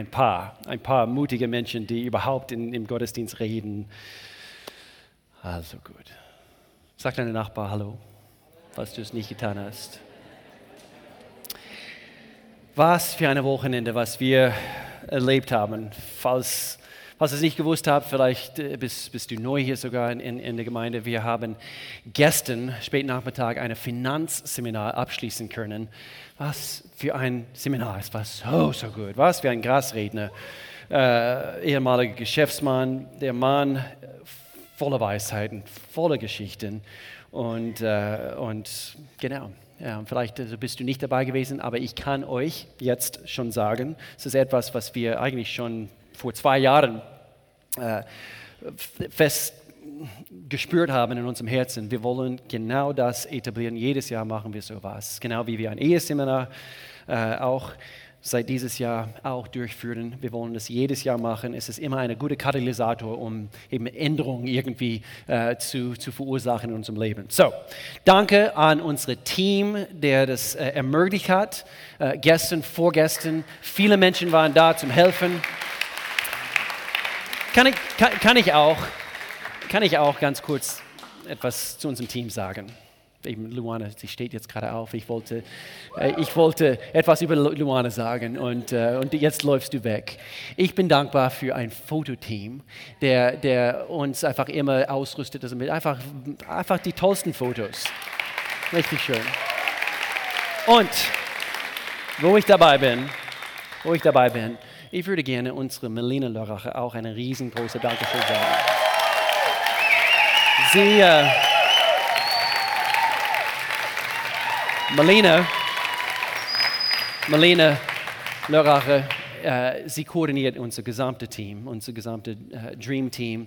ein paar, ein paar mutige Menschen, die überhaupt in, im Gottesdienst reden. Also gut. Sag deinem Nachbar Hallo, falls du es nicht getan hast. Was für ein Wochenende, was wir erlebt haben. Falls, falls ihr es nicht gewusst habt, vielleicht äh, bist, bist du neu hier sogar in, in, der Gemeinde. Wir haben gestern, spät Nachmittag, ein Finanzseminar abschließen können was für ein Seminar, es war so, so gut. Was für ein Grasredner, äh, ehemaliger Geschäftsmann, der Mann äh, voller Weisheiten, voller Geschichten. Und, äh, und genau, ja, vielleicht also bist du nicht dabei gewesen, aber ich kann euch jetzt schon sagen, es ist etwas, was wir eigentlich schon vor zwei Jahren äh, fest gespürt haben in unserem Herzen, wir wollen genau das etablieren. Jedes Jahr machen wir sowas. Genau wie wir ein Eheseminar äh, auch seit dieses Jahr auch durchführen. Wir wollen das jedes Jahr machen. Es ist immer ein guter Katalysator, um eben Änderungen irgendwie äh, zu, zu verursachen in unserem Leben. So, danke an unser Team, der das äh, ermöglicht hat. Äh, gestern, vorgestern, viele Menschen waren da zum Helfen. Kann ich, kann, kann ich auch kann ich auch ganz kurz etwas zu unserem Team sagen. Eben Luana, sie steht jetzt gerade auf. Ich wollte, äh, ich wollte etwas über Luana sagen und, äh, und jetzt läufst du weg. Ich bin dankbar für ein Fototeam, der, der uns einfach immer ausrüstet, also mit einfach, einfach die tollsten Fotos. Richtig schön. Und wo ich dabei bin, wo ich dabei bin, ich würde gerne unsere Melina Lorache auch eine riesengroße Dankeschön sagen. Sie, äh, Marlene, Marlene Lörrache, äh, sie koordiniert unser gesamtes Team, unser gesamtes äh, Dream Team.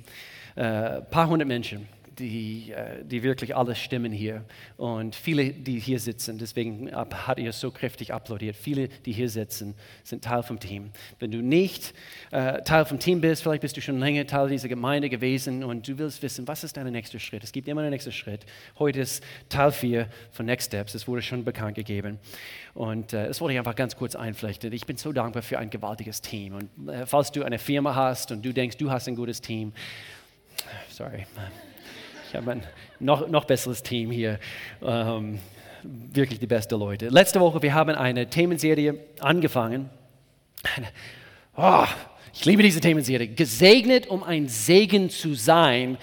Ein äh, paar hundert Menschen die, äh, die wirklich alles stimmen hier. Und viele, die hier sitzen, deswegen hat ihr so kräftig applaudiert, viele, die hier sitzen, sind Teil vom Team. Wenn du nicht äh, Teil vom Team bist, vielleicht bist du schon länger Teil dieser Gemeinde gewesen und du willst wissen, was ist dein nächster Schritt? Es gibt immer einen nächsten Schritt. Heute ist Teil 4 von Next Steps, es wurde schon bekannt gegeben. Und äh, das wollte ich einfach ganz kurz einflechten. Ich bin so dankbar für ein gewaltiges Team. Und äh, falls du eine Firma hast und du denkst, du hast ein gutes Team, sorry, ich habe ein noch, noch besseres Team hier. Ähm, wirklich die besten Leute. Letzte Woche, wir haben eine Themenserie angefangen. Oh, ich liebe diese Themenserie. Gesegnet, um ein Segen zu sein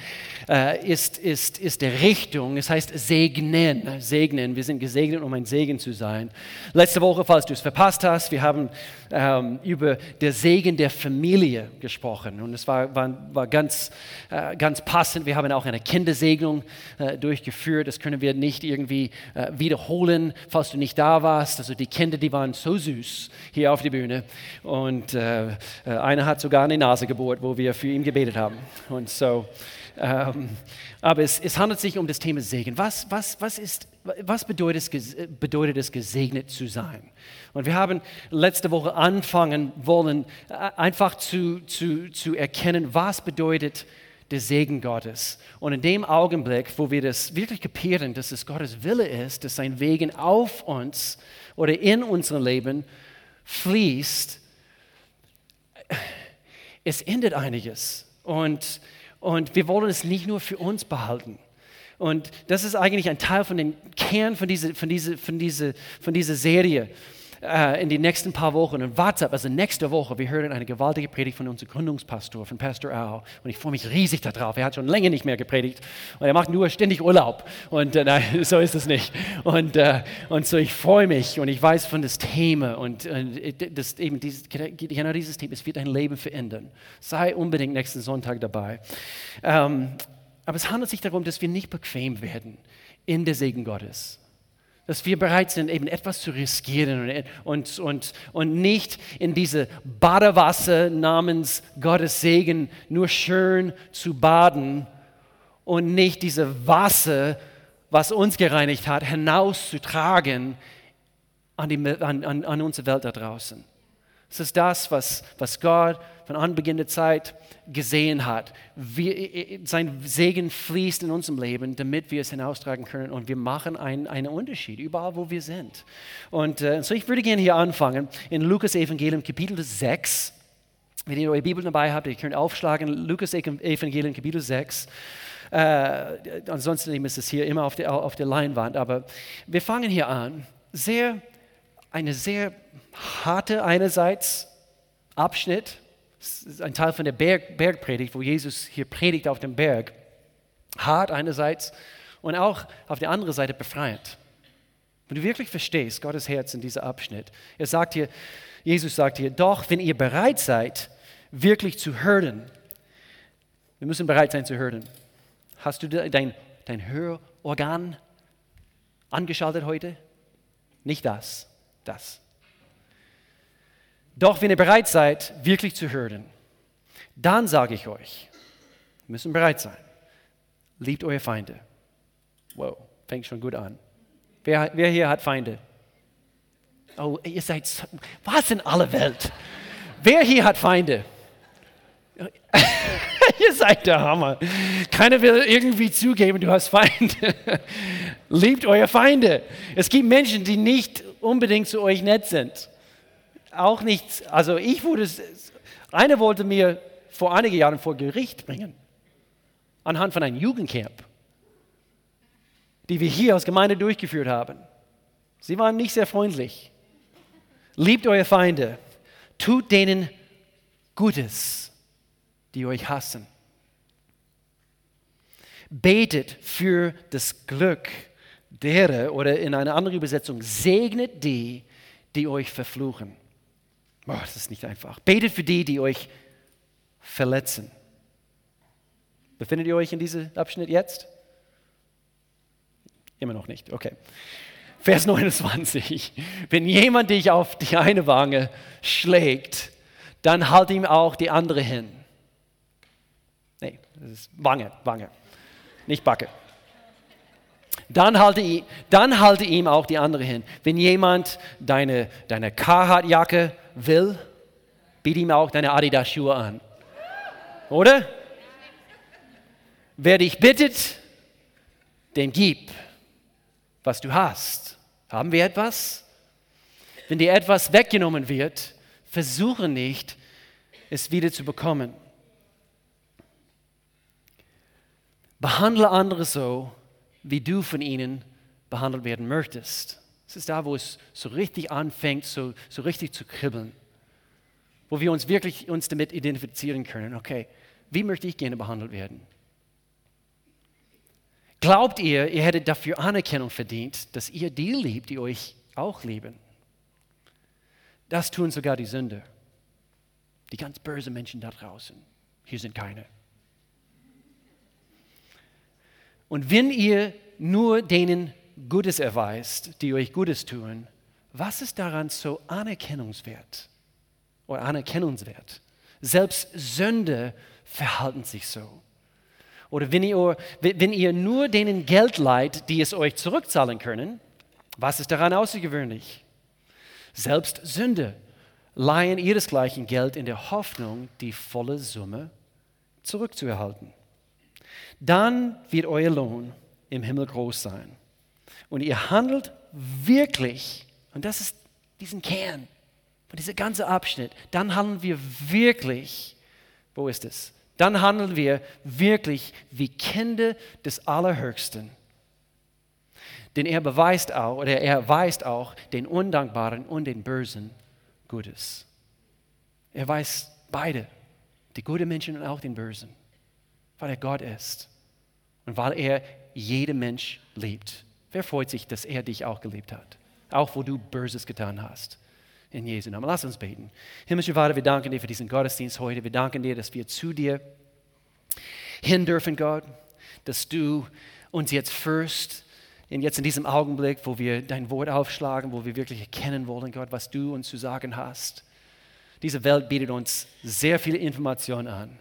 äh, ist, ist, ist der Richtung. Es heißt segnen, segnen. Wir sind gesegnet, um ein Segen zu sein. Letzte Woche, falls du es verpasst hast, wir haben ähm, über der Segen der Familie gesprochen. Und es war, war, war ganz, äh, ganz passend. Wir haben auch eine Kindersegnung äh, durchgeführt. Das können wir nicht irgendwie äh, wiederholen, falls du nicht da warst. Also die Kinder, die waren so süß hier auf der Bühne. Und äh, äh, einer hat sogar eine Nase gebohrt, wo wir für ihn gebetet haben. Und so ähm, aber es, es, handelt sich um das Thema Segen. Was, was, was, ist, was bedeutet, es, bedeutet es, gesegnet zu sein? Und wir haben letzte Woche anfangen wollen, äh, einfach zu, zu, zu erkennen, was bedeutet der Segen Gottes. Und in dem Augenblick, wo wir das wirklich kapieren, dass es Gottes Wille ist, dass sein Wegen auf uns oder in unserem Leben fließt, es ändert einiges. Und und wir wollen es nicht nur für uns behalten. Und das ist eigentlich ein Teil von dem Kern von dieser, von dieser, von dieser, von dieser Serie äh, in den nächsten paar Wochen. Und WhatsApp, also nächste Woche, wir hören eine gewaltige Predigt von unserem Gründungspastor, von Pastor Au. Und ich freue mich riesig darauf. Er hat schon länger nicht mehr gepredigt und er macht nur ständig Urlaub. Und äh, nein, so ist es nicht. Und, äh, und so, ich freue mich und ich weiß von das Thema und, und das, eben dieses, genau dieses Thema, es wird dein Leben verändern. Sei unbedingt nächsten Sonntag dabei. Ähm, aber es handelt sich darum, dass wir nicht bequem werden in der Segen Gottes dass wir bereit sind, eben etwas zu riskieren und, und, und nicht in diese Badewasser namens Gottes Segen nur schön zu baden und nicht diese Wasser, was uns gereinigt hat, hinauszutragen an, die, an, an, an unsere Welt da draußen. Es ist das, was, was Gott von Anbeginn der Zeit gesehen hat. Wir, sein Segen fließt in unserem Leben, damit wir es hinaustragen können und wir machen einen, einen Unterschied überall, wo wir sind. Und äh, so ich würde gerne hier anfangen in Lukas Evangelium Kapitel 6 Wenn ihr eure Bibel dabei habt, ihr könnt aufschlagen, Lukas Evangelium Kapitel 6. Äh, ansonsten ist es hier immer auf der, auf der Leinwand. Aber wir fangen hier an. Sehr, eine sehr harte einerseits Abschnitt. Das ist ein Teil von der Berg, Bergpredigt, wo Jesus hier predigt auf dem Berg. Hart einerseits und auch auf der anderen Seite befreiend. Wenn du wirklich verstehst Gottes Herz in diesem Abschnitt. Er sagt hier, Jesus sagt hier, doch wenn ihr bereit seid, wirklich zu hören, wir müssen bereit sein zu hören. Hast du dein, dein Hörorgan angeschaltet heute? Nicht das, das. Doch wenn ihr bereit seid, wirklich zu hören, dann sage ich euch, wir müssen bereit sein. Liebt eure Feinde. Wow, fängt schon gut an. Wer, wer hier hat Feinde? Oh, ihr seid, was in aller Welt? Wer hier hat Feinde? ihr seid der Hammer. Keiner will irgendwie zugeben, du hast Feinde. Liebt eure Feinde. Es gibt Menschen, die nicht unbedingt zu euch nett sind. Auch nicht, also ich wurde, einer wollte mir vor einigen Jahren vor Gericht bringen, anhand von einem Jugendcamp, die wir hier als Gemeinde durchgeführt haben. Sie waren nicht sehr freundlich. Liebt eure Feinde, tut denen Gutes, die euch hassen. Betet für das Glück derer oder in einer anderen Übersetzung, segnet die, die euch verfluchen. Oh, das ist nicht einfach. Betet für die, die euch verletzen. Befindet ihr euch in diesem Abschnitt jetzt? Immer noch nicht, okay. Vers 29. Wenn jemand dich auf die eine Wange schlägt, dann halt ihm auch die andere hin. Nee, das ist Wange, Wange, nicht Backe. Dann halte, dann halte ihm auch die andere hin. Wenn jemand deine, deine Carhartt-Jacke will, biet ihm auch deine Adidas-Schuhe an. Oder? Wer dich bittet, dem gib, was du hast. Haben wir etwas? Wenn dir etwas weggenommen wird, versuche nicht, es wieder zu bekommen. Behandle andere so, wie du von ihnen behandelt werden möchtest. Es ist da, wo es so richtig anfängt, so, so richtig zu kribbeln. Wo wir uns wirklich uns damit identifizieren können. Okay, wie möchte ich gerne behandelt werden? Glaubt ihr, ihr hättet dafür Anerkennung verdient, dass ihr die liebt, die euch auch lieben? Das tun sogar die Sünder. Die ganz bösen Menschen da draußen. Hier sind keine. Und wenn ihr nur denen Gutes erweist, die euch Gutes tun, was ist daran so anerkennungswert oder anerkennungswert? Selbst Sünde verhalten sich so. Oder wenn ihr, wenn ihr nur denen Geld leiht, die es euch zurückzahlen können, was ist daran außergewöhnlich? Selbst Sünde leihen ihresgleichen Geld in der Hoffnung, die volle Summe zurückzuerhalten. Dann wird euer Lohn im Himmel groß sein. Und ihr handelt wirklich, und das ist diesen Kern von diesem ganzen Abschnitt, dann handeln wir wirklich, wo ist es? Dann handeln wir wirklich wie Kinder des Allerhöchsten. Denn er beweist auch, oder er weist auch den Undankbaren und den Bösen Gutes. Er weiß beide, die guten Menschen und auch den Bösen, weil er Gott ist und weil er jeden Mensch liebt. Wer freut sich, dass er dich auch geliebt hat? Auch wo du Böses getan hast. In Jesu Namen. Lass uns beten. Himmlische Vater, wir danken dir für diesen Gottesdienst heute. Wir danken dir, dass wir zu dir hin dürfen, Gott, dass du uns jetzt führst, jetzt in diesem Augenblick, wo wir dein Wort aufschlagen, wo wir wirklich erkennen wollen, Gott, was du uns zu sagen hast. Diese Welt bietet uns sehr viele Informationen an,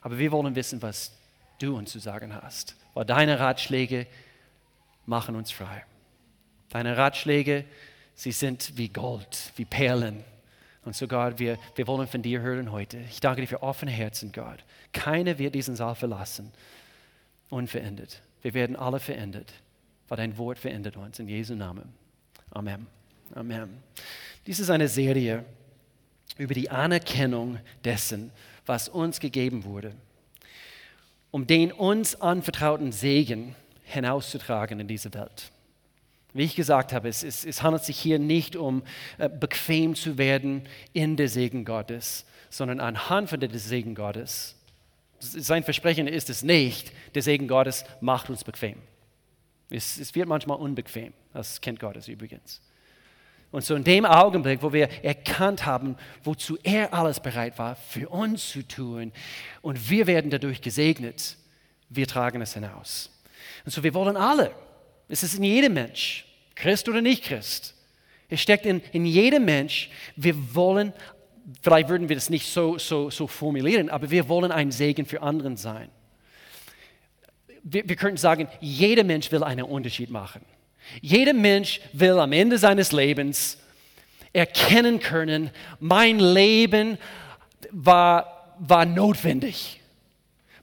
aber wir wollen wissen, was du uns zu sagen hast, weil deine Ratschläge machen uns frei. Deine Ratschläge, sie sind wie Gold, wie Perlen. Und so Gott, wir, wir wollen von dir hören heute. Ich danke dir für offene Herzen, Gott. Keiner wird diesen Saal verlassen, unverändert. Wir werden alle verändert, weil dein Wort verändert uns. In Jesu Namen. Amen. Amen. Dies ist eine Serie über die Anerkennung dessen, was uns gegeben wurde, um den uns anvertrauten Segen hinauszutragen in diese Welt. Wie ich gesagt habe, es, es, es handelt sich hier nicht um äh, bequem zu werden in der Segen Gottes, sondern anhand von der Segen Gottes. Sein Versprechen ist es nicht, der Segen Gottes macht uns bequem. Es, es wird manchmal unbequem, das kennt Gottes übrigens. Und so in dem Augenblick, wo wir erkannt haben, wozu er alles bereit war, für uns zu tun, und wir werden dadurch gesegnet, wir tragen es hinaus. Und so wir wollen alle, es ist in jedem Mensch, Christ oder nicht Christ, es steckt in, in jedem Mensch, wir wollen, vielleicht würden wir das nicht so, so, so formulieren, aber wir wollen ein Segen für anderen sein. Wir, wir könnten sagen, jeder Mensch will einen Unterschied machen. Jeder Mensch will am Ende seines Lebens erkennen können, mein Leben war, war notwendig.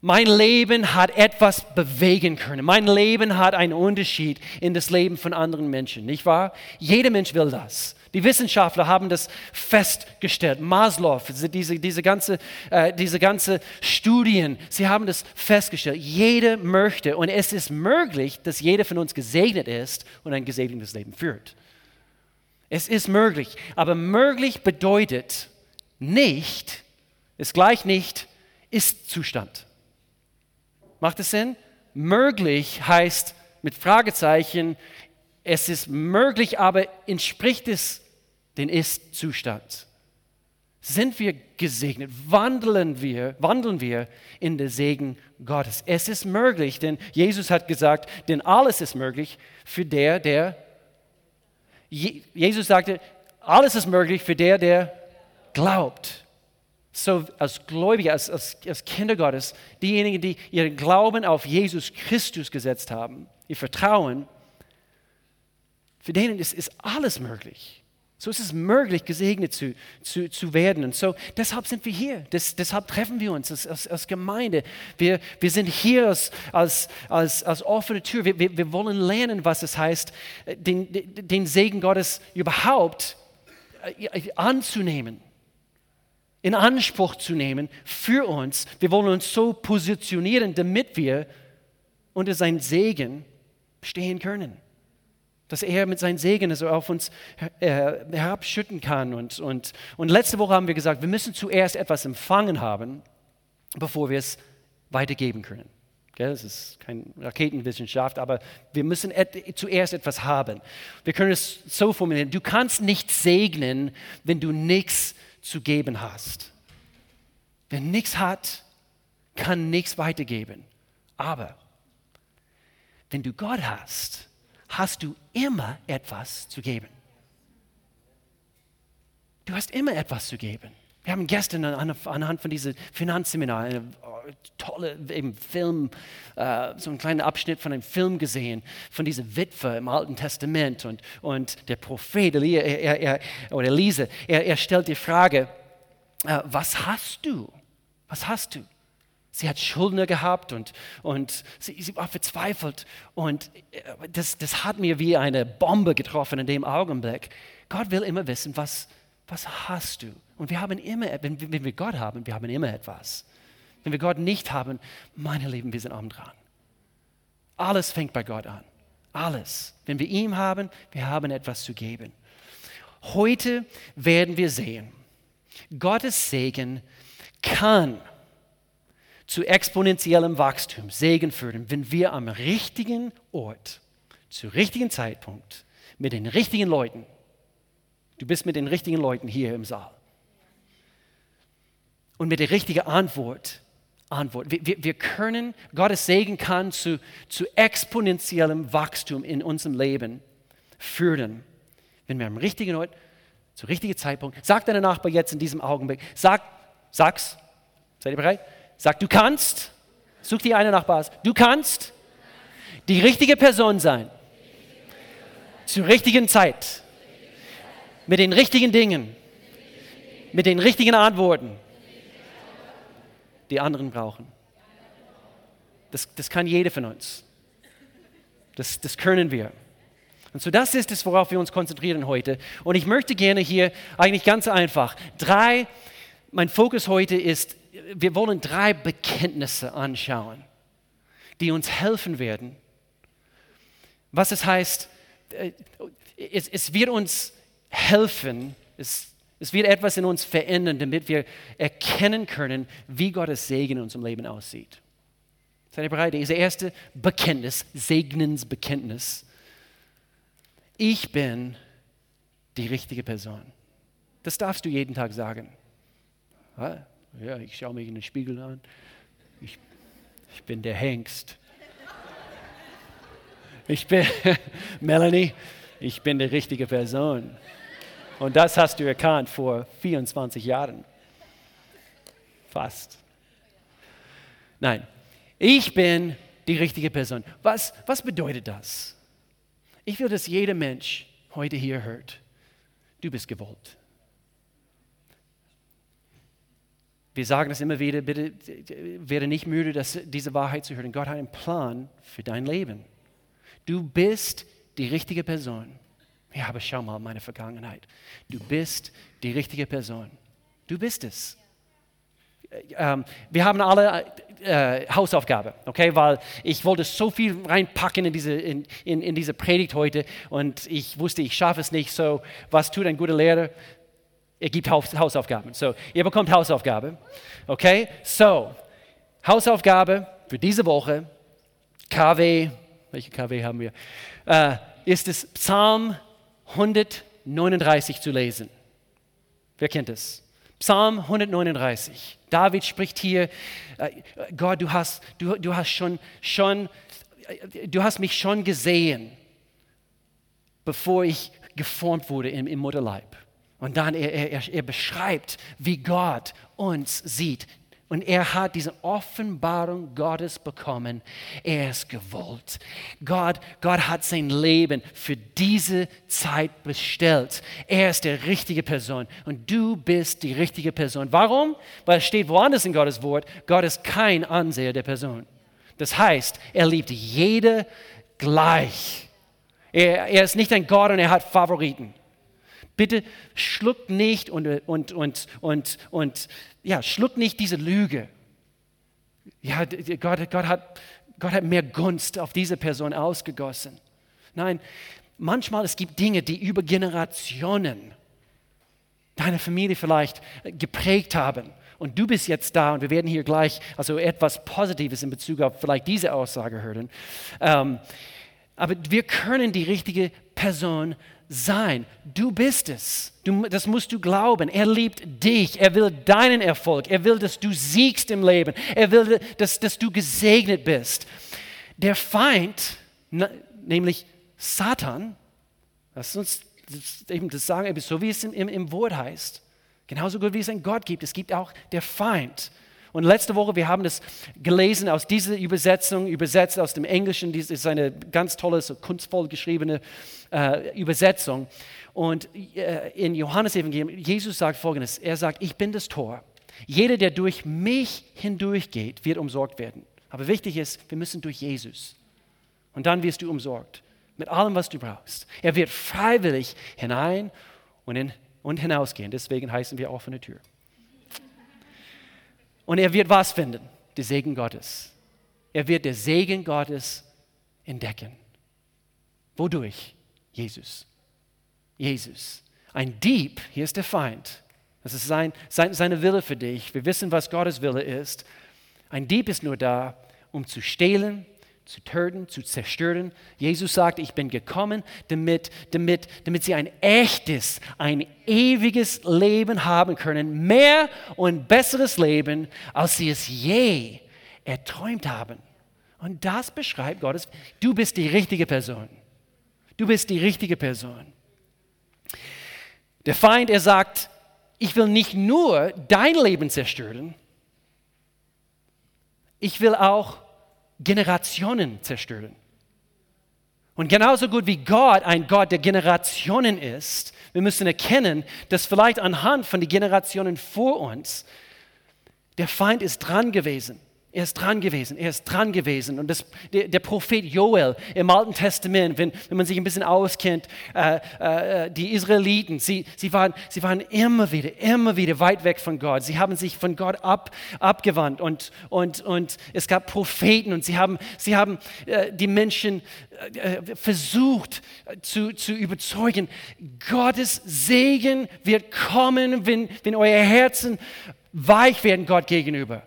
Mein Leben hat etwas bewegen können. Mein Leben hat einen Unterschied in das Leben von anderen Menschen, nicht wahr? Jeder Mensch will das. Die Wissenschaftler haben das festgestellt. Maslow, diese, diese, ganze, äh, diese ganze Studien, sie haben das festgestellt. Jeder möchte und es ist möglich, dass jeder von uns gesegnet ist und ein gesegnetes Leben führt. Es ist möglich, aber möglich bedeutet nicht, ist gleich nicht, ist Zustand. Macht es Sinn? Möglich heißt mit Fragezeichen, es ist möglich, aber entspricht es den Ist-Zustand? Sind wir gesegnet? Wandeln wir, wandeln wir in der Segen Gottes? Es ist möglich, denn Jesus hat gesagt, denn alles ist möglich für der, der. Jesus sagte, alles ist möglich für der, der glaubt so als Gläubige, als, als, als Kinder Gottes, diejenigen, die ihren Glauben auf Jesus Christus gesetzt haben, ihr Vertrauen, für denen ist, ist alles möglich. So ist es möglich, gesegnet zu, zu, zu werden. Und so, deshalb sind wir hier. Das, deshalb treffen wir uns als, als, als Gemeinde. Wir, wir sind hier als, als, als, als offene Tür. Wir, wir, wir wollen lernen, was es heißt, den, den Segen Gottes überhaupt äh, anzunehmen in Anspruch zu nehmen für uns. Wir wollen uns so positionieren, damit wir unter seinen Segen stehen können. Dass er mit seinen Segen also auf uns äh, herabschütten kann. Und, und, und letzte Woche haben wir gesagt, wir müssen zuerst etwas empfangen haben, bevor wir es weitergeben können. Das ist keine Raketenwissenschaft, aber wir müssen et zuerst etwas haben. Wir können es so formulieren, du kannst nicht segnen, wenn du nichts zu geben hast. Wer nichts hat, kann nichts weitergeben. Aber wenn du Gott hast, hast du immer etwas zu geben. Du hast immer etwas zu geben. Wir haben gestern anhand von diesem Finanzseminar eine äh, tolle eben Film, äh, so einen kleinen Abschnitt von einem Film gesehen, von dieser Witwe im Alten Testament und, und der Prophet Elia, er, er, oder Elise, er, er stellt die Frage, äh, was hast du? Was hast du? Sie hat Schuldner gehabt und, und sie, sie war verzweifelt. Und das, das hat mir wie eine Bombe getroffen in dem Augenblick. Gott will immer wissen, was, was hast du? Und wir haben immer, wenn wir Gott haben, wir haben immer etwas. Wenn wir Gott nicht haben, meine Lieben, wir sind arm dran. Alles fängt bei Gott an. Alles. Wenn wir ihm haben, wir haben etwas zu geben. Heute werden wir sehen, Gottes Segen kann zu exponentiellem Wachstum, Segen führen, wenn wir am richtigen Ort, zu richtigen Zeitpunkt, mit den richtigen Leuten, du bist mit den richtigen Leuten hier im Saal, und mit der richtigen Antwort Antwort. Wir, wir, können, Gottes Segen kann zu, zu exponentiellem Wachstum in unserem Leben führen, wenn wir am richtigen Ort, zu richtigen Zeitpunkt, sag deiner Nachbar jetzt in diesem Augenblick, sag, sag's, seid ihr bereit? Sag, du kannst, such dir eine Nachbar du kannst die richtige Person sein, zur richtigen Zeit, mit den richtigen Dingen, mit den richtigen Antworten die anderen brauchen. Das, das kann jeder von uns. Das, das können wir. Und so das ist es, worauf wir uns konzentrieren heute. Und ich möchte gerne hier eigentlich ganz einfach drei, mein Fokus heute ist, wir wollen drei Bekenntnisse anschauen, die uns helfen werden. Was es heißt, äh, es, es wird uns helfen, es, es wird etwas in uns verändern, damit wir erkennen können, wie Gottes Segen in unserem Leben aussieht. Seid ihr bereit? Diese erste Bekenntnis, Segnensbekenntnis. Ich bin die richtige Person. Das darfst du jeden Tag sagen. Ja, ich schaue mich in den Spiegel an. Ich, ich bin der Hengst. Ich bin, Melanie, ich bin die richtige Person. Und das hast du erkannt vor 24 Jahren. Fast. Nein, ich bin die richtige Person. Was, was bedeutet das? Ich will, dass jeder Mensch heute hier hört, du bist gewollt. Wir sagen das immer wieder, bitte werde nicht müde, das, diese Wahrheit zu hören. Gott hat einen Plan für dein Leben. Du bist die richtige Person. Ja, aber schau mal meine Vergangenheit. Du bist die richtige Person. Du bist es. Ähm, wir haben alle äh, Hausaufgabe, okay, weil ich wollte so viel reinpacken in diese, in, in, in diese Predigt heute und ich wusste, ich schaffe es nicht. So, was tut ein guter Lehrer? Er gibt Haus, Hausaufgaben. So, ihr bekommt Hausaufgabe, okay? So, Hausaufgabe für diese Woche, KW, welche KW haben wir? Äh, ist es Psalm 139 zu lesen. Wer kennt es? Psalm 139. David spricht hier, äh, Gott, du hast, du, du hast schon, schon, du hast mich schon gesehen, bevor ich geformt wurde im, im Mutterleib. Und dann er, er, er beschreibt, wie Gott uns sieht. Und er hat diese Offenbarung Gottes bekommen. Er ist gewollt. Gott, Gott hat sein Leben für diese Zeit bestellt. Er ist der richtige Person und du bist die richtige Person. Warum? Weil es steht woanders in Gottes Wort, Gott ist kein Anseher der Person. Das heißt, er liebt jede gleich. Er, er ist nicht ein Gott und er hat Favoriten. Bitte schluckt nicht und, und, und, und, und ja, schluckt nicht diese Lüge. Ja, Gott, Gott, hat, Gott hat mehr Gunst auf diese Person ausgegossen. Nein, manchmal es gibt Dinge, die über Generationen deine Familie vielleicht geprägt haben. Und du bist jetzt da und wir werden hier gleich also etwas Positives in Bezug auf vielleicht diese Aussage hören. Ähm, aber wir können die richtige Person sein. Du bist es. Du, das musst du glauben. Er liebt dich. Er will deinen Erfolg. Er will, dass du siegst im Leben. Er will, dass, dass du gesegnet bist. Der Feind, nämlich Satan, lass uns eben das sagen, so wie es im, im, im Wort heißt, genauso gut wie es einen Gott gibt, es gibt auch der Feind. Und letzte Woche, wir haben das gelesen aus dieser Übersetzung, übersetzt aus dem Englischen. Dies ist eine ganz tolle, so kunstvoll geschriebene äh, Übersetzung. Und äh, in Johannes Evangelium, Jesus sagt folgendes: Er sagt, ich bin das Tor. Jeder, der durch mich hindurchgeht, wird umsorgt werden. Aber wichtig ist, wir müssen durch Jesus. Und dann wirst du umsorgt mit allem, was du brauchst. Er wird freiwillig hinein und, in, und hinausgehen. Deswegen heißen wir offene Tür. Und er wird was finden? Der Segen Gottes. Er wird der Segen Gottes entdecken. Wodurch? Jesus. Jesus. Ein Dieb, hier ist der Feind. Das ist sein, sein, seine Wille für dich. Wir wissen, was Gottes Wille ist. Ein Dieb ist nur da, um zu stehlen, zu töten, zu zerstören. Jesus sagt, ich bin gekommen, damit, damit, damit sie ein echtes, ein ewiges Leben haben können, mehr und besseres Leben, als sie es je erträumt haben. Und das beschreibt Gottes, du bist die richtige Person. Du bist die richtige Person. Der Feind, er sagt, ich will nicht nur dein Leben zerstören, ich will auch Generationen zerstören. Und genauso gut wie Gott ein Gott der Generationen ist, wir müssen erkennen, dass vielleicht anhand von den Generationen vor uns der Feind ist dran gewesen, Er ist dran gewesen, er ist dran gewesen. Und das, der, der Prophet Joel im Alten Testament, wenn, wenn man sich ein bisschen auskennt, äh, äh, die Israeliten, sie, sie, waren, sie waren immer wieder, immer wieder weit weg von Gott. Sie haben sich von Gott ab, abgewandt und, und, und es gab Propheten und sie haben, sie haben äh, die Menschen äh, versucht zu, zu überzeugen, Gottes Segen wird kommen, wenn, wenn euer Herzen weich werden Gott gegenüber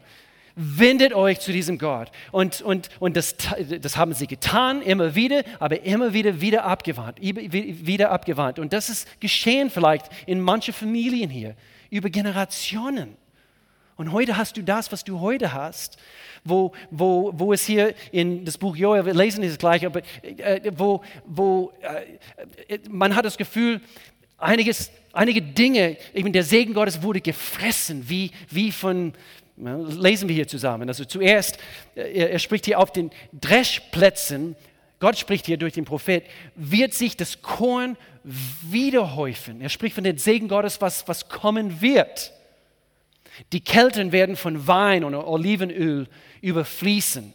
wendet euch zu diesem Gott. Und, und, und das, das haben sie getan, immer wieder, aber immer wieder wieder abgewandt, wieder abgewandt. Und das ist geschehen vielleicht in manchen Familien hier, über Generationen. Und heute hast du das, was du heute hast, wo, wo, wo es hier in das Buch Joel, wir lesen es gleich, aber äh, wo, wo äh, man hat das Gefühl, einiges, einige Dinge, eben der Segen Gottes wurde gefressen, wie, wie von, lesen wir hier zusammen. Also zuerst, äh, er, spricht hier auf den Dreschplätzen, Gott spricht hier durch den Prophet, wird sich das Korn wiederhäufen. Er spricht von dem Segen Gottes, was, was kommen wird. Die Kelten werden von Wein und Olivenöl überfließen.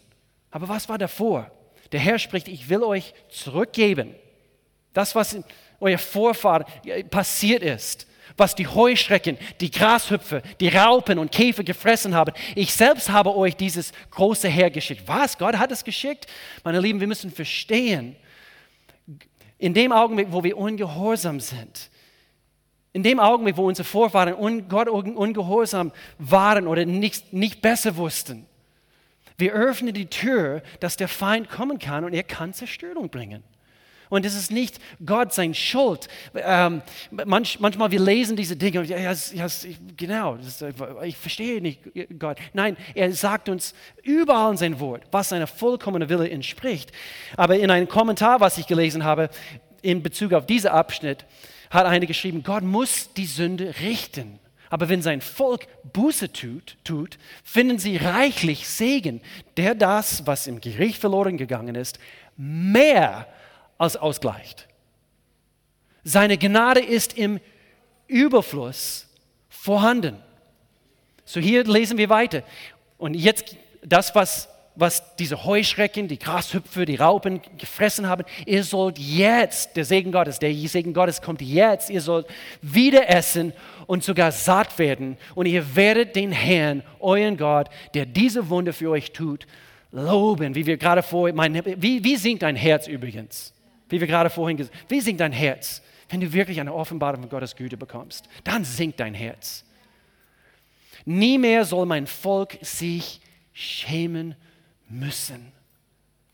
Aber was war davor? Der Herr spricht, ich will euch zurückgeben. Das, was euer Vorfahren passiert ist was die Heuschrecken, die Grashüpfe, die Raupen und Käfer gefressen haben. Ich selbst habe euch dieses große Heer geschickt. Was? Gott hat es geschickt? Meine Lieben, wir müssen verstehen, in dem Augenblick, wo wir ungehorsam sind, in dem Augenblick, wo unsere Vorfahren un Gott ungehorsam waren oder nicht, nicht besser wussten, wir öffnen die Tür, dass der Feind kommen kann und er kann Zerstörung bringen. Und es ist nicht Gott sein Schuld. Ähm, manch, manchmal wir lesen diese Dinge und ja, ja, genau, ist, ich verstehe nicht Gott. Nein, er sagt uns überall in sein Wort, was seiner vollkommenen Wille entspricht. Aber in einem Kommentar, was ich gelesen habe, in Bezug auf diesen Abschnitt, hat einer geschrieben, Gott muss die Sünde richten. Aber wenn sein Volk Buße tut, tut, finden sie reichlich Segen, der das, was im Gericht verloren gegangen ist, mehr als ausgleicht. Seine Gnade ist im Überfluss vorhanden. So hier lesen wir weiter. Und jetzt das, was, was diese Heuschrecken, die Grashüpfer, die Raupen gefressen haben, ihr sollt jetzt, der Segen Gottes, der Segen Gottes kommt jetzt, ihr sollt wieder essen und sogar satt werden. Und ihr werdet den Herrn, euren Gott, der diese Wunder für euch tut, loben. Wie wir gerade vor, mein, wie, wie singt dein Herz übrigens? Wie wir gerade vorhin gesagt haben. Wie singt dein Herz? Wenn du wirklich eine Offenbarung von Gottes Güte bekommst, dann singt dein Herz. Nie mehr soll mein Volk sich schämen müssen.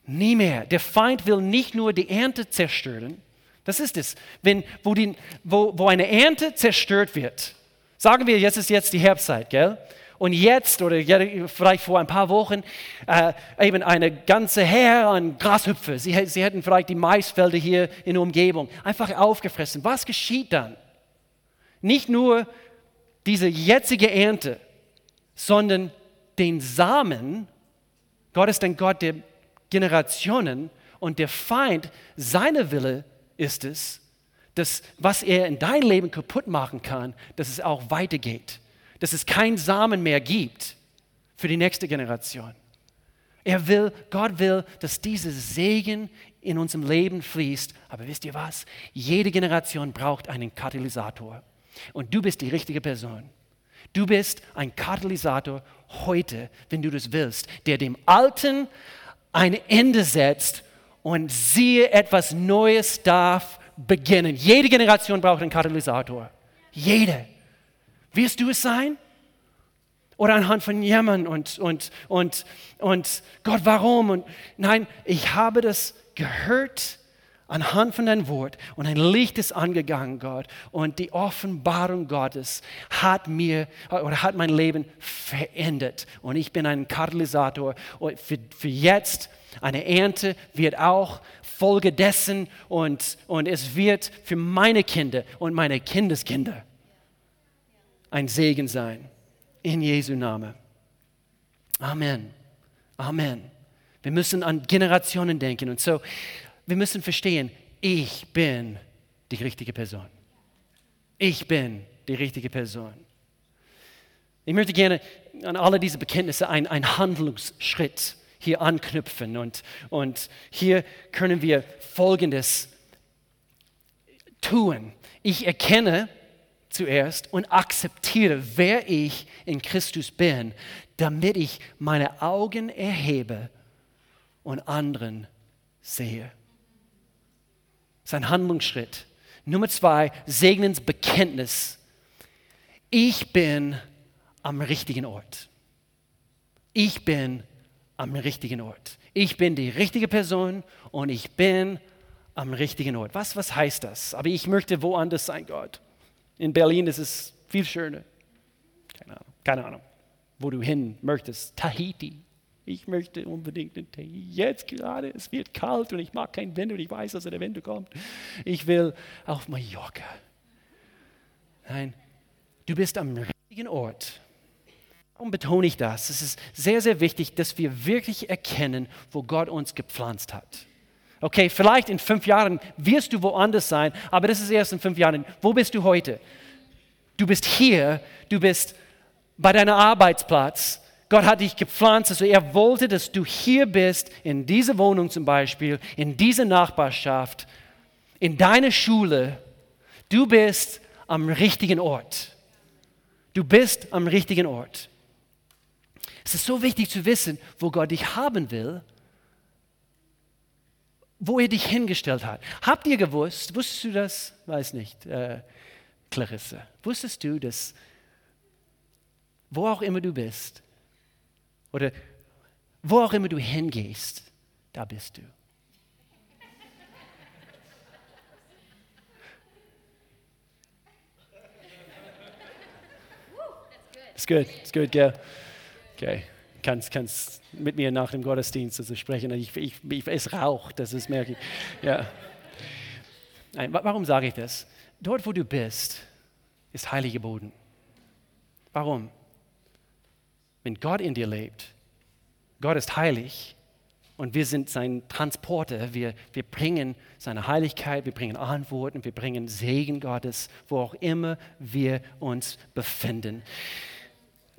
Nie mehr. Der Feind will nicht nur die Ernte zerstören. Das ist es. Wenn, wo, die, wo, wo eine Ernte zerstört wird, sagen wir, jetzt ist jetzt die Herbstzeit, gell? Und jetzt oder vielleicht vor ein paar Wochen äh, eben eine ganze Heer an Grashüpfer. Sie, sie hätten vielleicht die Maisfelder hier in der Umgebung einfach aufgefressen. Was geschieht dann? Nicht nur diese jetzige Ernte, sondern den Samen. Gott ist ein Gott der Generationen und der Feind, seine Wille ist es, dass was er in dein Leben kaputt machen kann, dass es auch weitergeht dass es keinen Samen mehr gibt für die nächste Generation. Er will, Gott will, dass dieser Segen in unserem Leben fließt. Aber wisst ihr was? Jede Generation braucht einen Katalysator. Und du bist die richtige Person. Du bist ein Katalysator heute, wenn du das willst, der dem Alten ein Ende setzt und siehe, etwas Neues darf beginnen. Jede Generation braucht einen Katalysator. Jede. Wirst du es sein? Oder anhand von Jammern und, und, und, und Gott, warum? Und nein, ich habe das gehört anhand von deinem Wort und ein Licht ist angegangen, Gott. Und die Offenbarung Gottes hat mir oder hat mein Leben verändert. Und ich bin ein Katalysator für, für jetzt. Eine Ernte wird auch Folge dessen und, und es wird für meine Kinder und meine Kindeskinder ein Segen sein. In Jesu Namen. Amen. Amen. Wir müssen an Generationen denken und so, wir müssen verstehen, ich bin die richtige Person. Ich bin die richtige Person. Ich möchte gerne an alle diese Bekenntnisse einen Handlungsschritt hier anknüpfen. Und, und hier können wir Folgendes tun. Ich erkenne zuerst und akzeptiere, wer ich in Christus bin, damit ich meine Augen erhebe und anderen sehe. Das ist ein Handlungsschritt. Nummer zwei, Segnensbekenntnis. Ich bin am richtigen Ort. Ich bin am richtigen Ort. Ich bin die richtige Person und ich bin am richtigen Ort. Was, was heißt das? Aber ich möchte woanders sein, Gott. In Berlin ist es viel schöner. Keine Ahnung. Keine Ahnung, wo du hin möchtest. Tahiti. Ich möchte unbedingt in Tahiti. Jetzt gerade, es wird kalt und ich mag keinen Wind und ich weiß, dass der Wind kommt. Ich will auf Mallorca. Nein, du bist am richtigen Ort. Warum betone ich das? Es ist sehr, sehr wichtig, dass wir wirklich erkennen, wo Gott uns gepflanzt hat. Okay, vielleicht in fünf Jahren wirst du woanders sein, aber das ist erst in fünf Jahren. Wo bist du heute? Du bist hier, du bist bei deinem Arbeitsplatz. Gott hat dich gepflanzt, also er wollte, dass du hier bist, in dieser Wohnung zum Beispiel, in dieser Nachbarschaft, in deiner Schule. Du bist am richtigen Ort. Du bist am richtigen Ort. Es ist so wichtig zu wissen, wo Gott dich haben will, wo er dich hingestellt hat. Habt ihr gewusst, wusstest du das? Weiß nicht, äh, Clarisse. Wusstest du, dass wo auch immer du bist oder wo auch immer du hingehst, da bist du. Ist gut, ist gut, gell? Okay, kannst, kannst mit mir nach dem Gottesdienst also sprechen. Ich, ich, ich, es raucht, das ist merke ich. Ja. Nein, warum sage ich das? Dort, wo du bist, ist heiliger Boden. Warum? Wenn Gott in dir lebt, Gott ist heilig und wir sind sein Transporter. Wir, wir bringen seine Heiligkeit, wir bringen Antworten, wir bringen Segen Gottes, wo auch immer wir uns befinden.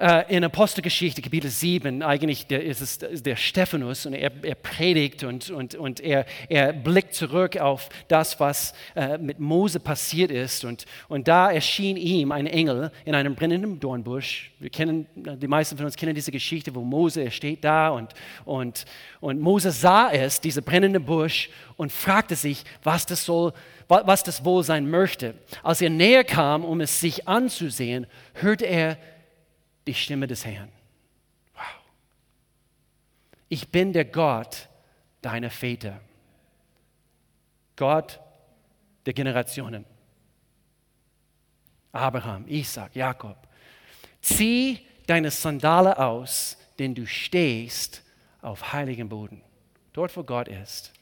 Äh, in Apostelgeschichte, Kapitel 7, eigentlich der, ist es der Stephanus und er, er predigt und, und, und er, er blickt zurück auf das, was äh, mit Mose passiert ist. Und, und da erschien ihm ein Engel in einem brennenden Dornbusch. Wir kennen, die meisten von uns kennen diese Geschichte, wo Mose, er steht da und, und, und Mose sah es, diese brennende Busch, und fragte sich, was das soll, was das wohl sein möchte. Als er näher kam, um es sich anzusehen, hörte er die Stimme des Herrn. Wow. Ich bin der Gott deiner Väter. Gott der Generationen. Abraham, Isaac, Jakob. Zieh deine Sandale aus, denn du stehst auf heiligem Boden. Dort, wo Gott ist,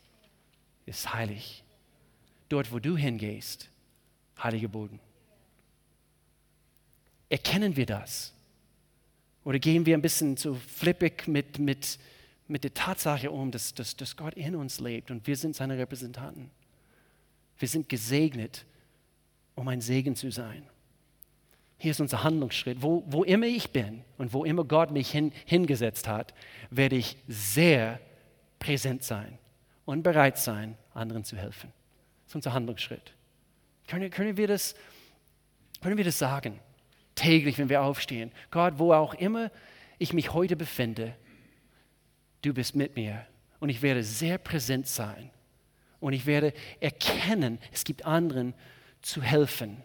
ist heilig. Dort, wo du hingehst, heiliger Boden. Erkennen wir das? Oder gehen wir ein bisschen zu flippig mit, mit, mit der Tatsache um, dass, dass, dass Gott in uns lebt und wir sind seine Repräsentanten. Wir sind gesegnet, um ein Segen zu sein. Hier ist unser Handlungsschritt. Wo, wo immer ich bin und wo immer Gott mich hin, hingesetzt hat, werde ich sehr präsent sein und bereit sein, anderen zu helfen. Das ist unser Handlungsschritt. Können, können, wir, das, können wir das sagen? Täglich, wenn wir aufstehen. Gott, wo auch immer ich mich heute befinde, du bist mit mir und ich werde sehr präsent sein und ich werde erkennen, es gibt anderen zu helfen.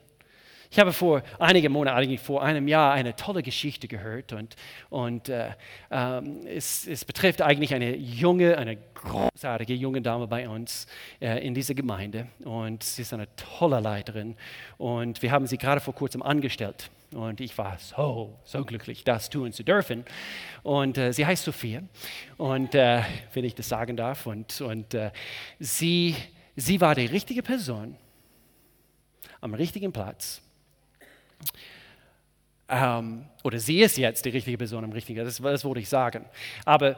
Ich habe vor einigen Monaten, eigentlich vor einem Jahr, eine tolle Geschichte gehört und, und äh, ähm, es, es, betrifft eigentlich eine junge, eine großartige junge Dame bei uns äh, in dieser Gemeinde und sie ist eine tolle Leiterin und wir haben sie gerade vor kurzem angestellt. Und ich war so, so glücklich, das tun zu dürfen. Und äh, sie heißt Sophia. Und äh, wenn ich das sagen darf. Und, und äh, sie, sie war die richtige Person am richtigen Platz. Ähm, oder sie ist jetzt die richtige Person im richtigen, das, das wollte ich sagen. Aber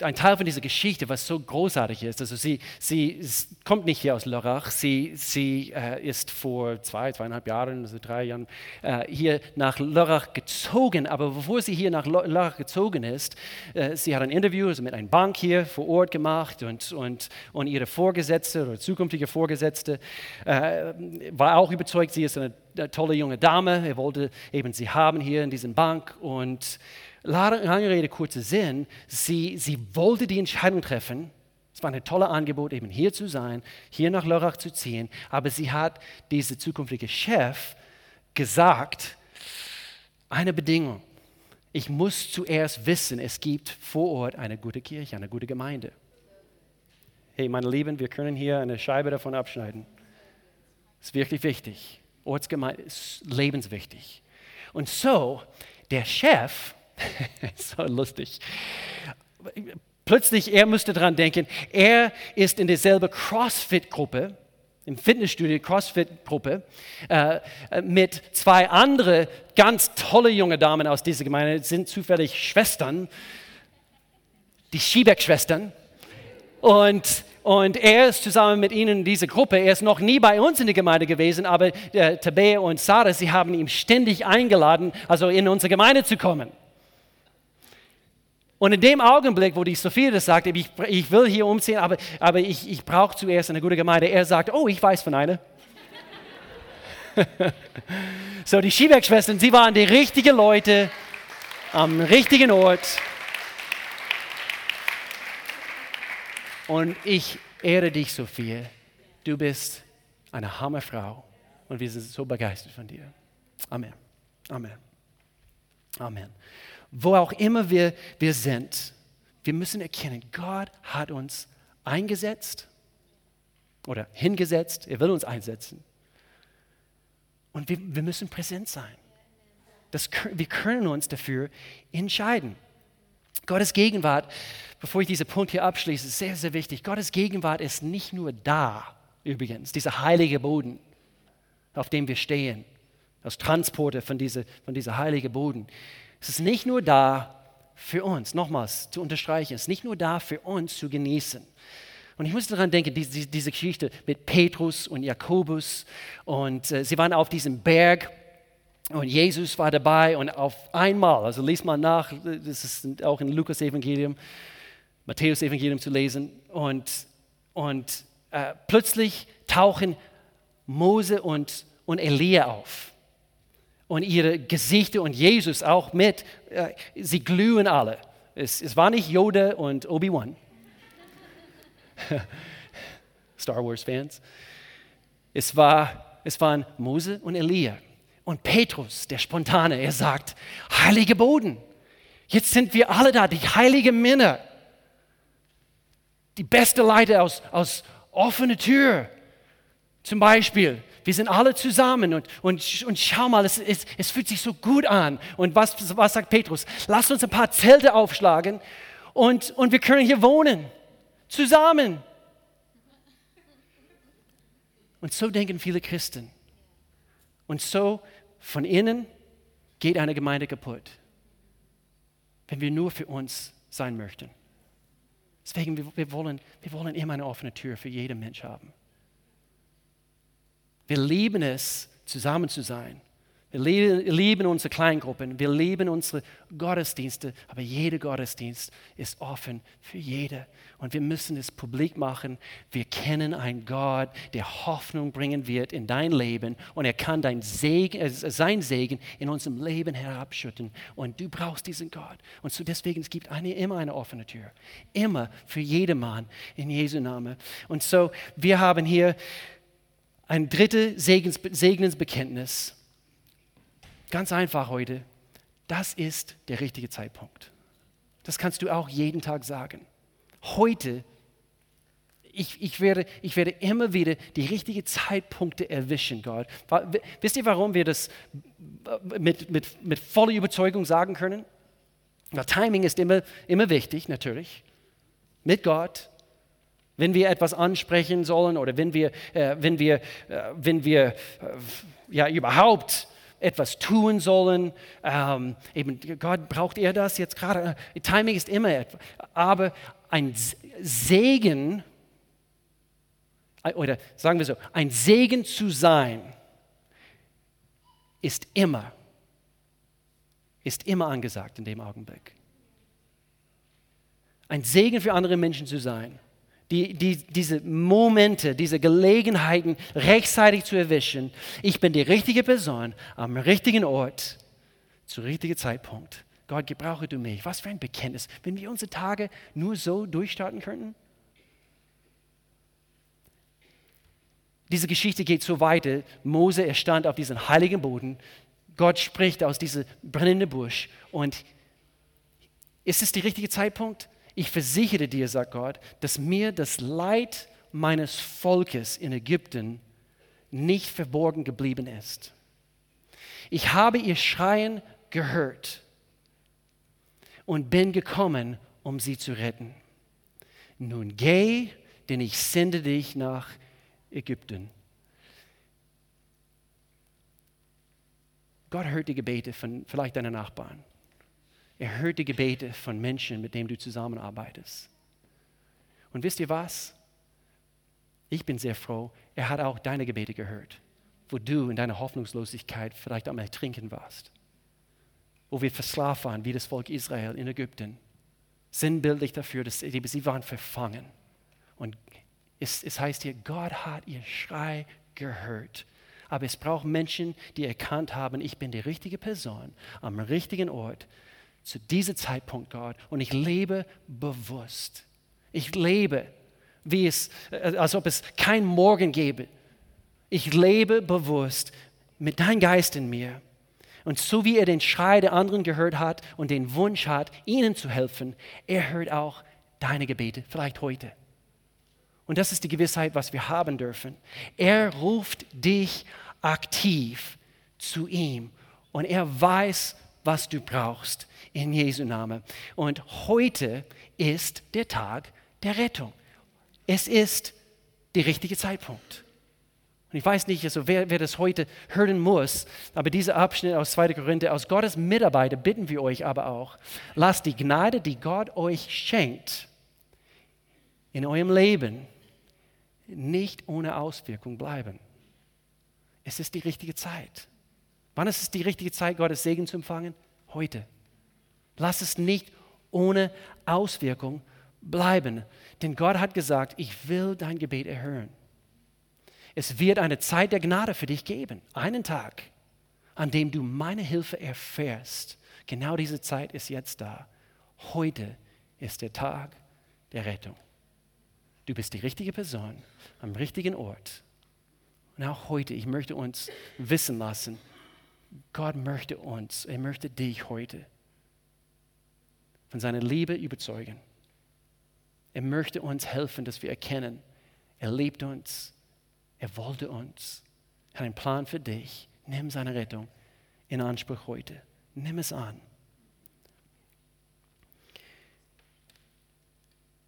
ein Teil von dieser Geschichte, was so großartig ist, also sie, sie kommt nicht hier aus Lörrach, sie, sie äh, ist vor zwei, zweieinhalb Jahren, also drei Jahren äh, hier nach Lörrach gezogen, aber bevor sie hier nach Lörrach gezogen ist, äh, sie hat ein Interview also mit einer Bank hier vor Ort gemacht und, und, und ihre Vorgesetzte oder zukünftige Vorgesetzte äh, war auch überzeugt, sie ist eine eine tolle junge Dame, er wollte eben sie haben hier in diesem Bank und lange Rede, kurzer Sinn, sie, sie wollte die Entscheidung treffen, es war ein tolles Angebot, eben hier zu sein, hier nach Lörrach zu ziehen, aber sie hat diese zukünftige Chef gesagt, eine Bedingung, ich muss zuerst wissen, es gibt vor Ort eine gute Kirche, eine gute Gemeinde. Hey, meine Lieben, wir können hier eine Scheibe davon abschneiden. Ist wirklich wichtig. Ortsgemeinde ist lebenswichtig. Und so, der Chef, so lustig, plötzlich, er musste daran denken, er ist in derselben CrossFit-Gruppe, im Fitnessstudio CrossFit-Gruppe, äh, mit zwei anderen ganz tolle junge Damen aus dieser Gemeinde, sind zufällig Schwestern, die Schiebeck-Schwestern. Und und er ist zusammen mit ihnen in dieser Gruppe. Er ist noch nie bei uns in der Gemeinde gewesen, aber äh, Tabea und Sarah, sie haben ihn ständig eingeladen, also in unsere Gemeinde zu kommen. Und in dem Augenblick, wo die Sophie das sagt, ich, ich will hier umziehen, aber, aber ich, ich brauche zuerst eine gute Gemeinde, er sagt, oh, ich weiß von einer. so, die Schieberg-Schwestern, sie waren die richtigen Leute am richtigen Ort. Und ich ehre dich, Sophie. Du bist eine Hammerfrau und wir sind so begeistert von dir. Amen. Amen. Amen. Wo auch immer wir, wir sind, wir müssen erkennen, Gott hat uns eingesetzt oder hingesetzt. Er will uns einsetzen. Und wir, wir müssen präsent sein. Das, wir können uns dafür entscheiden. Gottes Gegenwart, bevor ich diesen Punkt hier abschließe, sehr, sehr wichtig. Gottes Gegenwart ist nicht nur da, übrigens, dieser heilige Boden, auf dem wir stehen, das Transporter von diesem von dieser heiligen Boden. Es ist nicht nur da für uns, nochmals zu unterstreichen, es ist nicht nur da für uns zu genießen. Und ich muss daran denken, diese, diese Geschichte mit Petrus und Jakobus. Und äh, sie waren auf diesem Berg und Jesus war dabei und auf einmal, also lies mal nach, das ist auch in Lukas Evangelium, Matthäus Evangelium zu lesen. Und, und äh, plötzlich tauchen Mose und, und Elia auf. Und ihre Gesichter und Jesus auch mit, äh, sie glühen alle. Es, es war nicht Yoda und Obi-Wan. Star Wars-Fans. Es, war, es waren Mose und Elia. Und Petrus, der Spontane, er sagt, heilige Boden, jetzt sind wir alle da, die heiligen Männer, die beste Leute aus, aus offener Tür. Zum Beispiel, wir sind alle zusammen und, und, und schau mal, es, es, es fühlt sich so gut an. Und was, was sagt Petrus? Lass uns ein paar Zelte aufschlagen und, und wir können hier wohnen, zusammen. Und so denken viele Christen. Und so von innen geht eine Gemeinde kaputt, wenn wir nur für uns sein möchten. Deswegen, wir, wir, wollen, wir wollen immer eine offene Tür für jeden Mensch haben. Wir lieben es, zusammen zu sein wir lieben unsere Kleingruppen, wir lieben unsere Gottesdienste, aber jeder Gottesdienst ist offen für jede. Und wir müssen es publik machen. Wir kennen einen Gott, der Hoffnung bringen wird in dein Leben und er kann dein Segen, äh, sein Segen in unserem Leben herabschütten. Und du brauchst diesen Gott. Und so deswegen, es gibt eine, immer eine offene Tür. Immer für jedermann in Jesu Namen. Und so, wir haben hier ein drittes Segens, Segensbekenntnis Ganz einfach heute, das ist der richtige Zeitpunkt. Das kannst du auch jeden Tag sagen. Heute, ich, ich, werde, ich werde immer wieder die richtigen Zeitpunkte erwischen, Gott. Wisst ihr, warum wir das mit, mit, mit voller Überzeugung sagen können? Na, Timing ist immer, immer wichtig, natürlich. Mit Gott, wenn wir etwas ansprechen sollen oder wenn wir, äh, wenn wir, äh, wenn wir äh, ja, überhaupt etwas tun sollen. Ähm, eben, Gott braucht er das jetzt gerade. Timing ist immer etwas. Aber ein Segen, oder sagen wir so, ein Segen zu sein, ist immer, ist immer angesagt in dem Augenblick. Ein Segen für andere Menschen zu sein die, die, diese Momente, diese Gelegenheiten rechtzeitig zu erwischen. Ich bin die richtige Person am richtigen Ort, zum richtigen Zeitpunkt. Gott, gebrauche du mich. Was für ein Bekenntnis. Wenn wir unsere Tage nur so durchstarten könnten. Diese Geschichte geht so weiter. Mose, er stand auf diesem heiligen Boden. Gott spricht aus diesem brennenden Busch. Und ist es der richtige Zeitpunkt? Ich versichere dir, sagt Gott, dass mir das Leid meines Volkes in Ägypten nicht verborgen geblieben ist. Ich habe ihr Schreien gehört und bin gekommen, um sie zu retten. Nun geh, denn ich sende dich nach Ägypten. Gott hört die Gebete von vielleicht deiner Nachbarn. Er hört die Gebete von Menschen, mit denen du zusammenarbeitest. Und wisst ihr was? Ich bin sehr froh, er hat auch deine Gebete gehört, wo du in deiner Hoffnungslosigkeit vielleicht am Ertrinken warst, wo wir versklavt waren, wie das Volk Israel in Ägypten. Sinnbildlich dafür, dass sie, waren verfangen. Und es, es heißt hier, Gott hat ihr Schrei gehört. Aber es braucht Menschen, die erkannt haben, ich bin die richtige Person am richtigen Ort zu diesem Zeitpunkt, Gott, und ich lebe bewusst. Ich lebe, wie es, äh, als ob es kein Morgen gäbe. Ich lebe bewusst mit deinem Geist in mir. Und so wie er den Schrei der anderen gehört hat und den Wunsch hat, ihnen zu helfen, er hört auch deine Gebete, vielleicht heute. Und das ist die Gewissheit, was wir haben dürfen. Er ruft dich aktiv zu ihm und er weiß, was du brauchst in Jesu Namen. Und heute ist der Tag der Rettung. Es ist der richtige Zeitpunkt. Und ich weiß nicht, also wer, wer das heute hören muss, aber dieser Abschnitt aus 2. Korinther, aus Gottes Mitarbeiter bitten wir euch aber auch, lasst die Gnade, die Gott euch schenkt, in eurem Leben nicht ohne Auswirkung bleiben. Es ist die richtige Zeit. Wann ist es die richtige Zeit, Gottes Segen zu empfangen? Heute. Lass es nicht ohne Auswirkung bleiben. Denn Gott hat gesagt, ich will dein Gebet erhören. Es wird eine Zeit der Gnade für dich geben. Einen Tag, an dem du meine Hilfe erfährst. Genau diese Zeit ist jetzt da. Heute ist der Tag der Rettung. Du bist die richtige Person am richtigen Ort. Und auch heute, ich möchte uns wissen lassen, Gott möchte uns, er möchte dich heute von seiner Liebe überzeugen. Er möchte uns helfen, dass wir erkennen, er liebt uns, er wollte uns, er hat einen Plan für dich. Nimm seine Rettung in Anspruch heute. Nimm es an.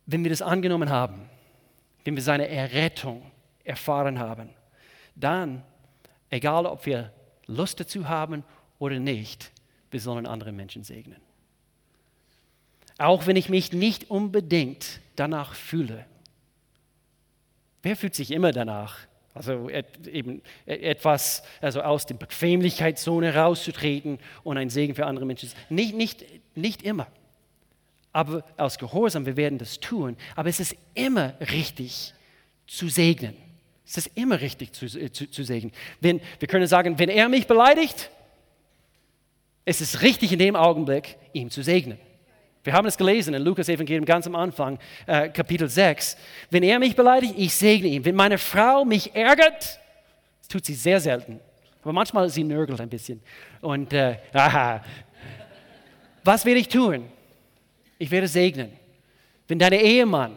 Wenn wir das angenommen haben, wenn wir seine Errettung erfahren haben, dann, egal ob wir Lust dazu haben oder nicht, wir sollen andere Menschen segnen. Auch wenn ich mich nicht unbedingt danach fühle. Wer fühlt sich immer danach? Also eben etwas, also aus der Bequemlichkeitszone rauszutreten und ein Segen für andere Menschen. Nicht, nicht, nicht immer. Aber aus Gehorsam, wir werden das tun. Aber es ist immer richtig zu segnen. Es ist immer richtig zu, zu, zu segnen. Wenn, wir können sagen, wenn er mich beleidigt, es ist richtig in dem Augenblick, ihm zu segnen. Wir haben es gelesen in Lukas Evangelium ganz am Anfang, äh, Kapitel 6. Wenn er mich beleidigt, ich segne ihn. Wenn meine Frau mich ärgert, das tut sie sehr selten, aber manchmal sie nörgelt ein bisschen. Und äh, aha. was werde ich tun? Ich werde segnen. Wenn dein Ehemann,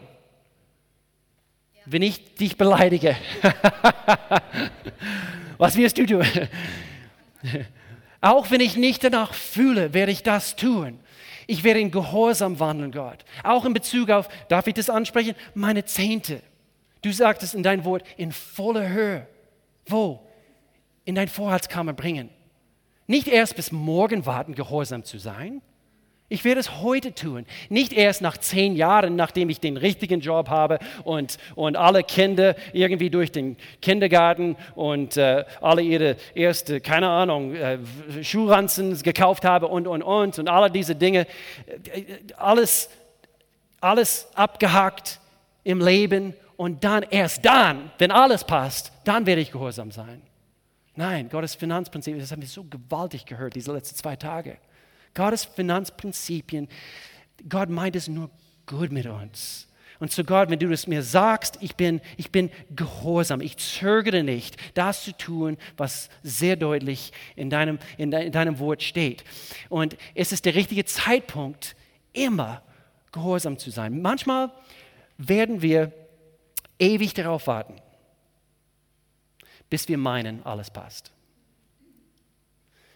wenn ich dich beleidige, was wirst du tun? Auch wenn ich nicht danach fühle, werde ich das tun. Ich werde in Gehorsam wandeln, Gott. Auch in Bezug auf, darf ich das ansprechen? Meine Zehnte. Du sagtest in dein Wort, in voller Höhe. Wo? In dein Vorratskammer bringen. Nicht erst bis morgen warten, gehorsam zu sein. Ich werde es heute tun. Nicht erst nach zehn Jahren, nachdem ich den richtigen Job habe und, und alle Kinder irgendwie durch den Kindergarten und äh, alle ihre erste, keine Ahnung, äh, Schuhranzen gekauft habe und, und, und und alle diese Dinge. Alles, alles abgehakt im Leben und dann, erst dann, wenn alles passt, dann werde ich gehorsam sein. Nein, Gottes Finanzprinzip, das haben wir so gewaltig gehört diese letzten zwei Tage. Gottes Finanzprinzipien, Gott meint es nur gut mit uns. Und zu Gott, wenn du es mir sagst, ich bin, ich bin gehorsam, ich zögere nicht, das zu tun, was sehr deutlich in deinem, in, de, in deinem Wort steht. Und es ist der richtige Zeitpunkt, immer gehorsam zu sein. Manchmal werden wir ewig darauf warten, bis wir meinen, alles passt.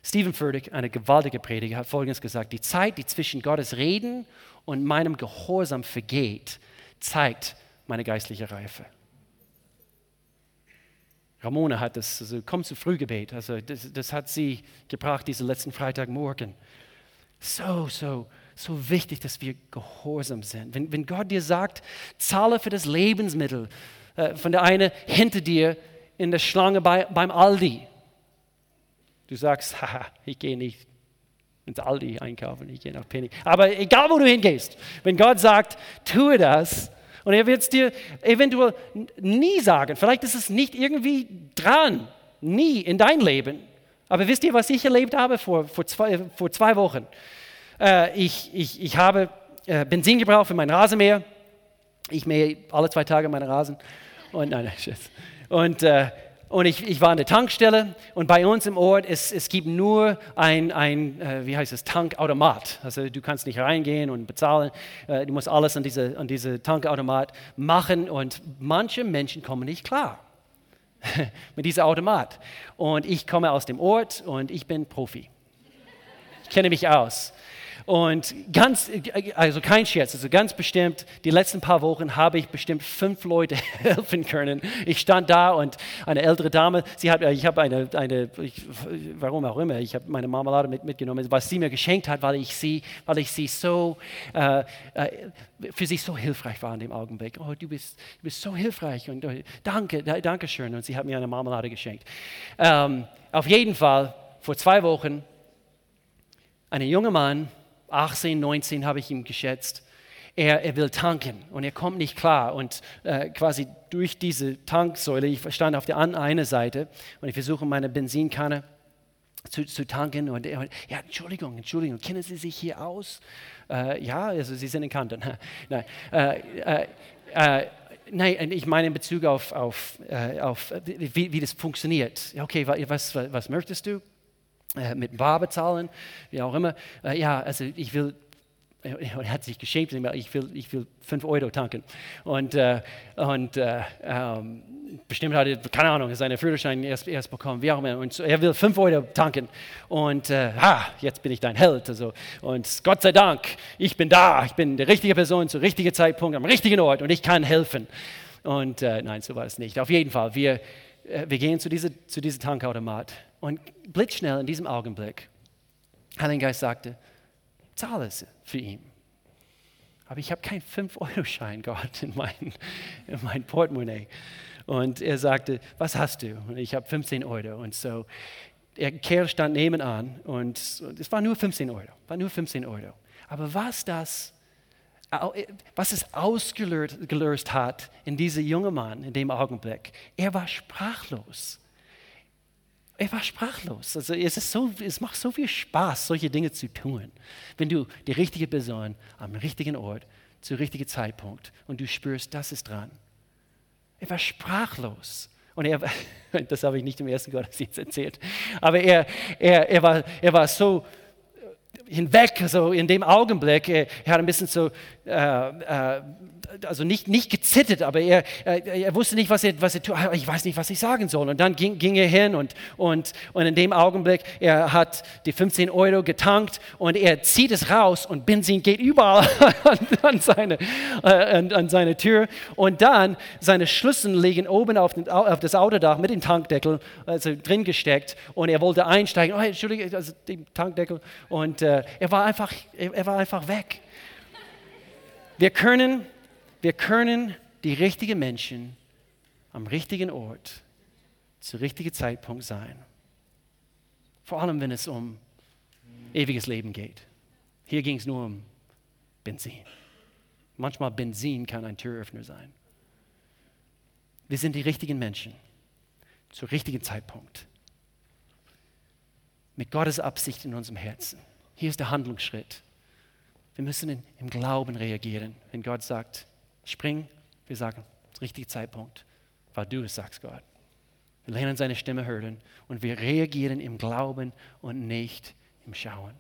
Stephen Furtick, eine gewaltige Prediger, hat Folgendes gesagt, die Zeit, die zwischen Gottes Reden und meinem Gehorsam vergeht, zeigt meine geistliche Reife. Ramona hat das, also komm zu Frühgebet, also das, das hat sie gebracht, diesen letzten Freitagmorgen. So, so, so wichtig, dass wir gehorsam sind. Wenn, wenn Gott dir sagt, zahle für das Lebensmittel äh, von der eine hinter dir in der Schlange bei, beim Aldi, Du sagst, haha, ich gehe nicht ins Aldi einkaufen, ich gehe nach Penny. Aber egal, wo du hingehst, wenn Gott sagt, tue das, und er wird es dir eventuell nie sagen, vielleicht ist es nicht irgendwie dran, nie in dein Leben. Aber wisst ihr, was ich erlebt habe vor, vor, zwei, vor zwei Wochen? Äh, ich, ich, ich habe äh, Benzin gebraucht für mein Rasenmäher. Ich mähe alle zwei Tage meine Rasen. Und nein, nein, Und äh, und ich, ich, war an der Tankstelle und bei uns im Ort, es, es gibt nur ein, ein äh, wie heißt es, Tankautomat. Also du kannst nicht reingehen und bezahlen, äh, du musst alles an diese, an diese Tankautomat machen und manche Menschen kommen nicht klar mit diesem Automat. Und ich komme aus dem Ort und ich bin Profi. Ich kenne mich aus. Und ganz, also kein Scherz, also ganz bestimmt, die letzten paar Wochen habe ich bestimmt fünf Leute helfen können. Ich stand da und eine ältere Dame, sie hat, ich habe eine, eine ich, warum auch immer, ich habe meine Marmelade mit, mitgenommen, was sie mir geschenkt hat, weil ich sie, weil ich sie so, äh, äh, für sie so hilfreich war in dem Augenblick. Oh, du bist, du bist so hilfreich und oh, danke, danke schön. Und sie hat mir eine Marmelade geschenkt. Ähm, auf jeden Fall, vor zwei Wochen, ein junger Mann, 18, 19 habe ich ihm geschätzt. Er, er, will tanken und er kommt nicht klar. Und äh, quasi durch diese Tanksäule, ich stand auf der einen Seite und ich versuche meine Benzinkanne zu, zu tanken. Und er, ja, Entschuldigung, Entschuldigung, kennen Sie sich hier aus? Äh, ja, also Sie sind in Kanton. Nein, äh, äh, äh, nein, ich meine in Bezug auf, auf, äh, auf wie, wie das funktioniert. Okay, was, was möchtest du? Äh, mit Bar bezahlen, wie auch immer. Äh, ja, also ich will, er hat sich geschämt, ich will, ich will 5 Euro tanken. Und, äh, und äh, ähm, bestimmt hat er, keine Ahnung, seinen Führerschein erst, erst bekommen, wie auch immer. Und er will 5 Euro tanken. Und äh, ha, jetzt bin ich dein Held. Also, und Gott sei Dank, ich bin da, ich bin die richtige Person zum richtigen Zeitpunkt, am richtigen Ort und ich kann helfen. Und äh, nein, so war es nicht. Auf jeden Fall, wir, wir gehen zu diesem zu diese Tankautomat und blitzschnell in diesem Augenblick, Heiliger Geist sagte, zahle es für ihn. Aber ich habe keinen 5-Euro-Schein, Gott, in mein, in mein Portemonnaie. Und er sagte, was hast du? Und ich habe 15 Euro. Und so, der Kerl stand nebenan und es war nur 15 Euro, war nur 15 Euro. Aber was das, was es ausgelöst hat in diesem jungen Mann in dem Augenblick, er war sprachlos. Er war sprachlos. Also es, ist so, es macht so viel Spaß, solche Dinge zu tun, wenn du die richtige Person am richtigen Ort, zum richtigen Zeitpunkt und du spürst, das ist dran. Er war sprachlos. Und er, das habe ich nicht im ersten Gottesdienst erzählt, aber er, er, er, war, er war so hinweg, also in dem Augenblick, er, er hat ein bisschen so, äh, äh, also nicht, nicht gezittert, aber er, er, er, wusste nicht, was er, was er tut. Ich weiß nicht, was ich sagen soll. Und dann ging, ging er hin und, und, und in dem Augenblick, er hat die 15 Euro getankt und er zieht es raus und Benzin geht überall an, an seine, äh, an, an, seine Tür. Und dann seine Schlüssel liegen oben auf, den, auf das Autodach mit dem Tankdeckel, also drin gesteckt. Und er wollte einsteigen. Oh, Entschuldige, also den Tankdeckel. Und äh, er, war einfach, er war einfach weg. Wir können, wir können die richtigen Menschen am richtigen Ort zu richtigen Zeitpunkt sein. Vor allem, wenn es um ewiges Leben geht. Hier ging es nur um Benzin. Manchmal Benzin kann ein Türöffner sein. Wir sind die richtigen Menschen zum richtigen Zeitpunkt. Mit Gottes Absicht in unserem Herzen. Hier ist der Handlungsschritt. Wir müssen in, im Glauben reagieren. Wenn Gott sagt, spring, wir sagen, richtiger Zeitpunkt, weil du es sagst, Gott. Wir lernen seine Stimme hören und wir reagieren im Glauben und nicht im Schauen.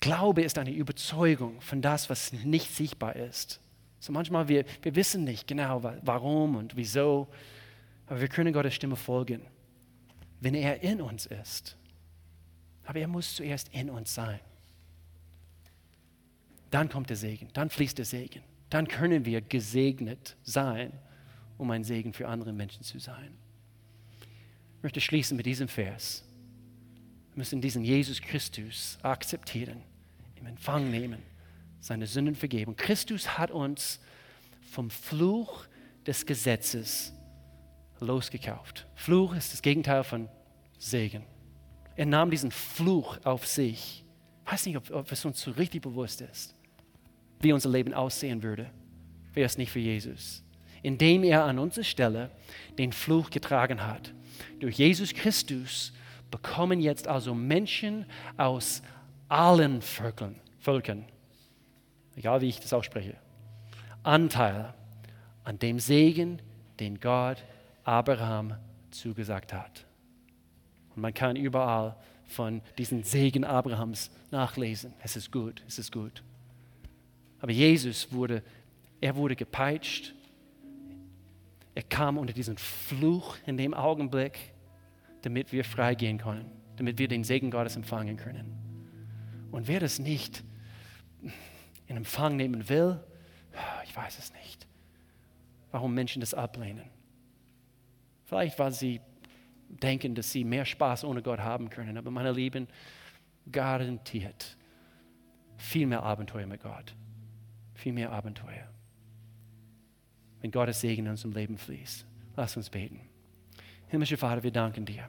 Glaube ist eine Überzeugung von das, was nicht sichtbar ist. So manchmal wir, wir wissen nicht genau, warum und wieso, aber wir können Gottes Stimme folgen, wenn er in uns ist. Aber er muss zuerst in uns sein. Dann kommt der Segen, dann fließt der Segen. Dann können wir gesegnet sein, um ein Segen für andere Menschen zu sein. Ich möchte schließen mit diesem Vers. Wir müssen diesen Jesus Christus akzeptieren, im Empfang nehmen, seine Sünden vergeben. Christus hat uns vom Fluch des Gesetzes losgekauft. Fluch ist das Gegenteil von Segen. Er nahm diesen Fluch auf sich. Ich weiß nicht, ob, ob es uns so richtig bewusst ist, wie unser Leben aussehen würde, wäre es nicht für Jesus. Indem er an unserer Stelle den Fluch getragen hat. Durch Jesus Christus bekommen jetzt also Menschen aus allen Völkern, Völkern egal wie ich das ausspreche, Anteil an dem Segen, den Gott Abraham zugesagt hat. Und man kann überall von diesen Segen Abrahams nachlesen. Es ist gut, es ist gut. Aber Jesus wurde, er wurde gepeitscht. Er kam unter diesen Fluch in dem Augenblick, damit wir freigehen können, damit wir den Segen Gottes empfangen können. Und wer das nicht in Empfang nehmen will, ich weiß es nicht, warum Menschen das ablehnen. Vielleicht, weil sie denken, dass sie mehr Spaß ohne Gott haben können. Aber meine Lieben, garantiert viel mehr Abenteuer mit Gott. Viel mehr Abenteuer. Wenn Gottes Segen in unserem Leben fließt. Lass uns beten. Himmlischer Vater, wir danken dir.